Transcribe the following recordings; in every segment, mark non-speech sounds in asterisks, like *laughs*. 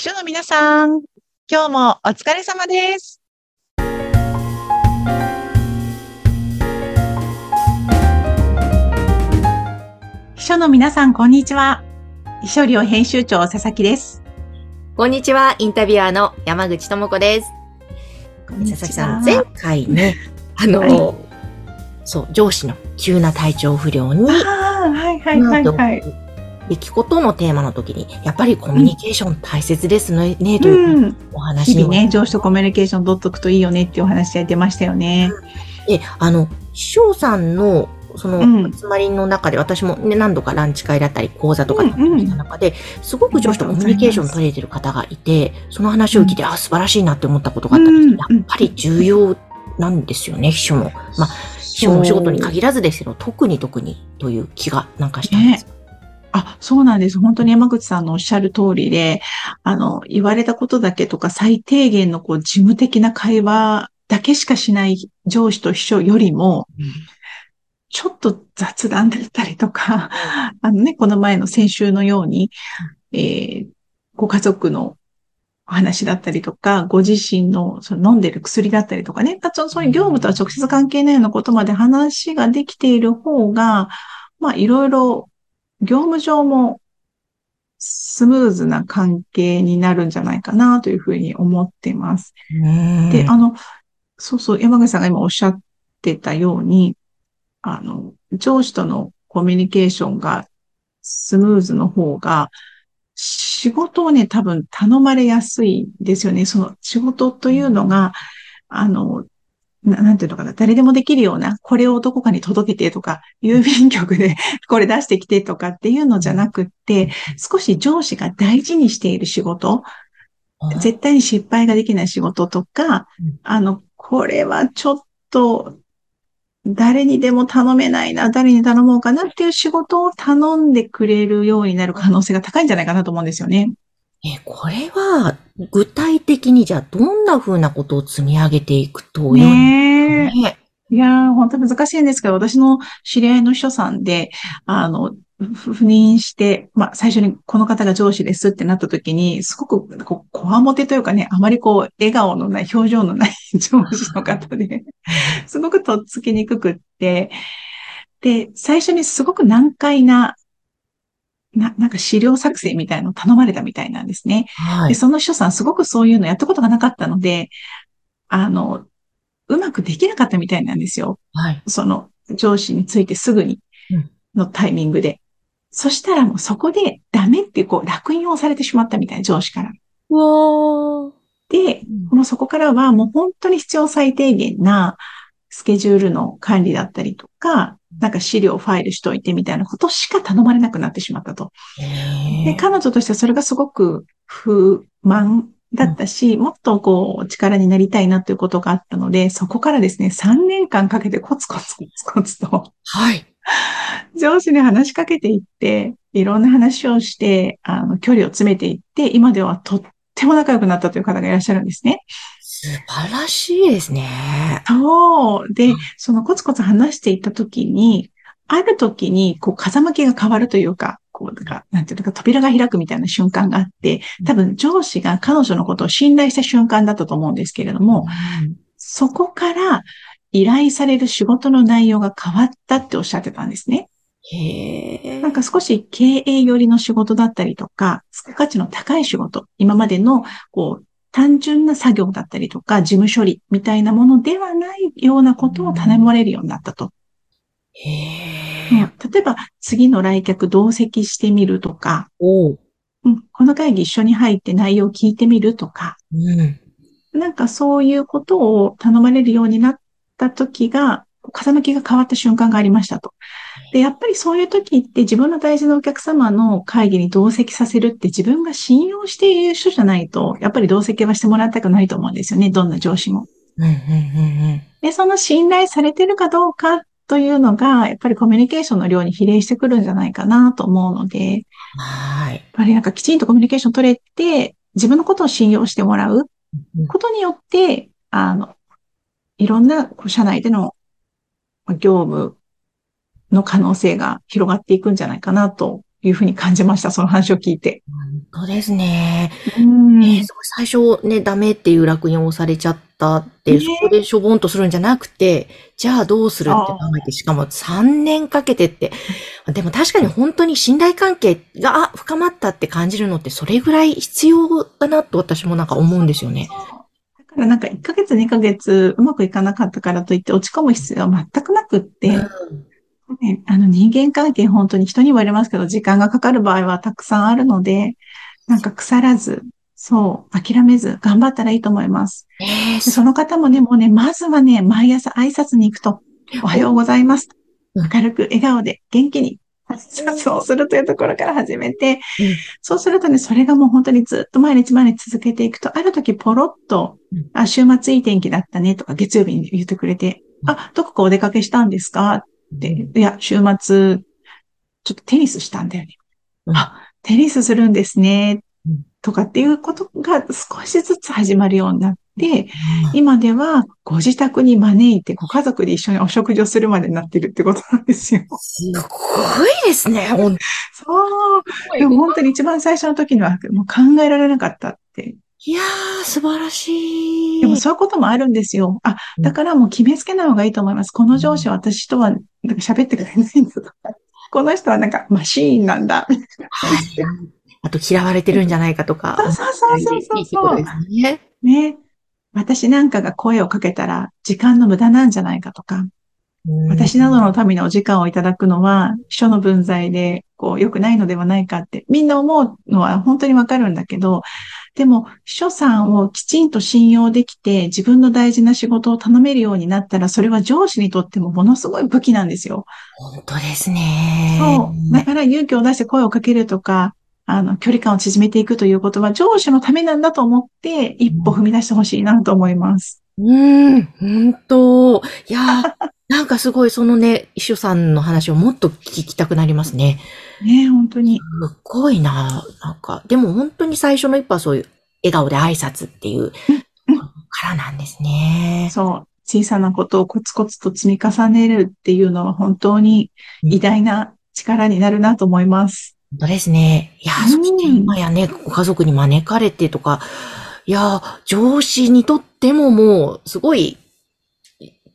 秘書の皆さん、今日もお疲れ様です。秘書の皆さん、こんにちは。秘書寮編集長佐々木です。こんにちは、インタビュアーの山口智子です。こ佐々木さん、前回ね、*laughs* あの、はいそう、上司の急な体調不良に、ああ、はいはいはいはい。べきことのテーマの時に、やっぱりコミュニケーション大切ですね、ねとう、いうん。お話にも日々ね、上司とコミュニケーション取っとくといいよねっていうお話やってましたよね。で、あの、師匠さんの、そのうん、集まりの中で、私もね、何度かランチ会だったり、講座とかうんうん。した中で、すごく上司とコミュニケーション取れてる方がいて、その話を聞いて、あ、素晴らしいなって思ったことがあったんですけど、うん。やっぱり重要なんですよね、秘書の。まあ、秘書のお仕事に限らずですけど、特に特にという気がなんかしたんです。あ、そうなんです。本当に山口さんのおっしゃる通りで、あの、言われたことだけとか最低限のこう事務的な会話だけしかしない上司と秘書よりも、ちょっと雑談だったりとか、あのね、この前の先週のように、えーご家族のお話だったりとか、ご自身のその飲んでる薬だったりとかね、あとそういう業務とは直接関係ないようなことまで話ができている方が、まあいろいろ業務上もスムーズな関係になるんじゃないかなというふうに思っています。うんで、あの、そうそう、山口さんが今おっしゃってたように、あの、上司とのコミュニケーションがスムーズの方が、仕事をね、多分頼まれやすいんですよね。その仕事というのが、あの、ななんていうのかな、誰でもできるような、これをどこかに届けてとか、郵便局で *laughs* これ出してきてとかっていうのじゃなくって、少し上司が大事にしている仕事、絶対に失敗ができない仕事とかうん、あの、これはちょっと、誰にでも頼めないな、誰に頼もうかなっていう仕事を頼んでくれるようになる可能性が高いんじゃないかなと思うんですよね。え、これは、具体的にじゃあ、どんな風なことを積み上げていくと良いね？いやー、本当難しいんですけど、私の知り合いの秘書さんで、あの、ふ赴任して、まあ、最初にこの方が上司ですってなった時に、すごく、こう、こわもてというかね、あまりこう、笑顔のない、表情のない上司の方で、すごくとっつきにくくって、で、最初にすごく難解な、な、なんか資料作成みたいのを頼まれたみたいなんですね。で、はい。その秘書さんすごくそういうのやったことがなかったので、あの、うまくできなかったみたいなんですよ。はい。その上司についてすぐにうんのタイミングで。そしたらもうそこでダメってこう楽印をされてしまったみたいな上司から。うわー。で、もうそこからはもう本当に必要最低限なスケジュールの管理だったりとか、なんか資料をファイルしといてみたいなことしか頼まれなくなってしまったと。で、彼女としてはそれがすごく不満だったし、もっとこう力になりたいなということがあったので、そこからですね、3年間かけてコツコツコツコツとはい。*laughs* 上司に話しかけていって、いろんな話をして、あの、距離を詰めていって、今ではとっても仲良くなったという方がいらっしゃるんですね。素晴らしいですね。そう。でうん、そのコツコツ話していったときに、あるときに、こう、風向きが変わるというか、こう、なんか、なんていうのか、扉が開くみたいな瞬間があって、多分上司が彼女のことを信頼した瞬間だったと思うんですけれども、そこから依頼される仕事の内容が変わったっておっしゃってたんですね。へえ。なんか少し経営寄りの仕事だったりとか、付加価値の高い仕事、今までの、こう、単純な作業だったりとか、事務処理みたいなものではないようなことを頼まれるようになったと。へうんえ。例えば、次の来客同席してみるとか。うん、この会議一緒に入って内容を聞いてみるとか、うん。なんかそういうことを頼まれるようになった時が、風向きが変わった瞬間がありましたと。で、やっぱりそういう時って自分の大事なお客様の会議に同席させるって自分が信用している人じゃないと、やっぱり同席はしてもらいたくないと思うんですよね。どんな上司も。で、その信頼されてるかどうかというのが、やっぱりコミュニケーションの量に比例してくるんじゃないかなと思うので。はい。ぱりなんかきちんとコミュニケーション取れて、自分のことを信用してもらううんことによって、あの、いろんなこう社内でのまあ業務の可能性が広がっていくんじゃないかなというふうに感じました。その話を聞いて。本当ですね。うん。最初ね、ダメっていう楽印を押されちゃったって、ねそこでしょぼんとするんじゃなくて、じゃあどうするって考えて、しかも3年かけてって、でも確かに本当に信頼関係があ深まったって感じるのってそれぐらい必要だなと私もなんか思うんですよね。だからなんか1ヶ月2ヶ月うまくいかなかったからといって落ち込む必要は全くなくって、ね、あの人間関係本当に人に言われますけど時間がかかる場合はたくさんあるので、なんか腐らず、そう、諦めず頑張ったらいいと思います。ねえでその方もね、もうね、まずはね、毎朝挨拶に行くと、おはようございます。うん。明るく笑顔で元気に挨拶をするというところから始めて、うん。そうするとね、それがもう本当にずっと毎日毎日続けていくと、ある時ポロッとうん、あ、週末いい天気だったねとか月曜日に言ってくれて、うん。あ、どこかお出かけしたんですか？って、いや、週末、ちょっとテニスしたんだよね。うんあ、テニスするんですねうん。とかっていうことが少しずつ始まるようになって、今ではご自宅に招いてご家族で一緒にお食事をするまでになってるってことなんですよ。すごいですね、本そう。当でも本当に一番最初の時にはもう考えられなかったって。いやー、素晴らしい。でもそういうこともあるんですよ。あ、だからもう決めつけない方がいいと思います。この上司は私とはなんか喋ってくれないんだとか。この人はなんかマシーンなんだ。あと嫌われてるんじゃないかとか。そうそうそうそうそうね。ね。私なんかが声をかけたら時間の無駄なんじゃないかとか。私などのためにお時間をいただくのは、秘書の分際で、こう、良くないのではないかって、みんな思うのは本当にわかるんだけど、でも、秘書さんをきちんと信用できて、自分の大事な仕事を頼めるようになったら、それは上司にとってもものすごい武器なんですよ。本当ですね。そう。だから勇気を出して声をかけるとか、あの、距離感を縮めていくということは、上司のためなんだと思って、一歩踏み出してほしいなと思います。うん、本当。いやー、なんかすごいそのね、秘書さんの話をもっと聞きたくなりますね。ね本当に。すっごいななんか、でも本当に最初の一歩はそういう笑顔で挨拶っていう、からなんですね。そう。小さなことをコツコツと積み重ねるっていうのは本当に偉大な力になるなと思います。本当ですね。いやー、そして今やね、ご家族に招かれてとか、いやー、上司にとってももう、すごい、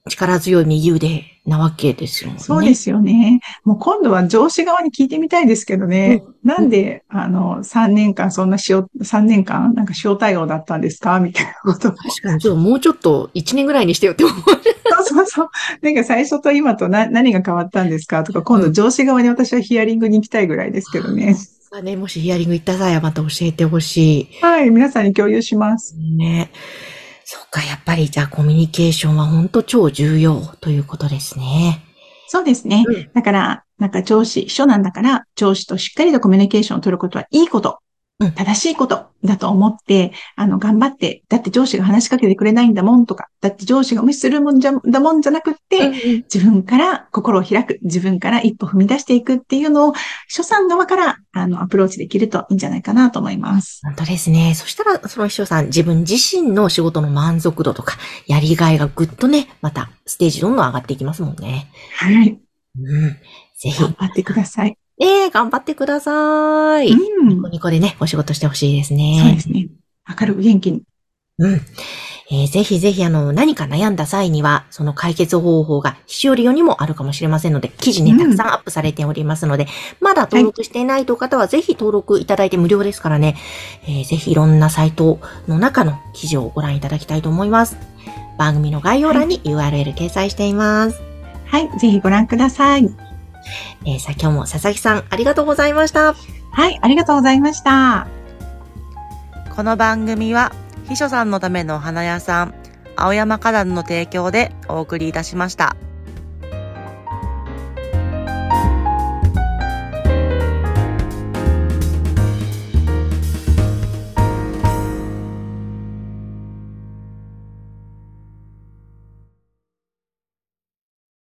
力強い右腕なわけですよね。そうですよね。もう今度は上司側に聞いてみたいですけどね。なんで、あの、3年間そんな塩、3年間なんか塩対応だったんですか？みたいなことを。確かに、ちょっともうちょっと1年ぐらいにしてよって思う。そうそうそう。なんか最初と今とな何が変わったんですか？とか、今度上司側に私はヒアリングに行きたいぐらいですけどね。あね、もしヒアリング行った際はまた教えてほしはい、皆さんに共有します。い。ね。そっか、やっぱりじゃあコミュニケーションは本当超重要ということですね。そうですね。うんだから、なんか上司、秘書なんだから、上司としっかりとコミュニケーションを取ることはいいこと、うん正しいことだと思って、あの、頑張って、だって上司が話しかけてくれないんだもんとか、だって上司が無視するもんじゃ、だもんじゃなくって、自分から心を開く、自分から一歩踏み出していくっていうのを、秘書さん側から、あの、アプローチできるといいんじゃないかなと思います。本当ですね。そしたら、その秘書さん、自分自身の仕事の満足度とか、やりがいがぐっとね、また、ステージどんどん上がっていきますもんね。はい。うん。ぜひ、頑張ってください。ええ頑張ってください。うんニコ。ニコでね、お仕事してほしいですそうでね。すね。明るく元気に。うん。えーぜひぜひ、あの、何か悩んだ際には、その解決方法が、ひしおりよにもあるかもしれませんので、記事ね、うんたくさんアップされておりますので、まだ登録していないという方は、ぜひ登録いただいて無料ですからね、えーぜひいろんなサイトの中の記事をご覧いただきたいと思います。番組の概要欄に URL 掲載しています。はい。ぜひご覧ください。えーさあ今日も佐々木さん、ありがとうございました。はい。ありがとうございました。この番組は秘書さんのためのお花屋さん青山花壇の提供でお送りいたしました。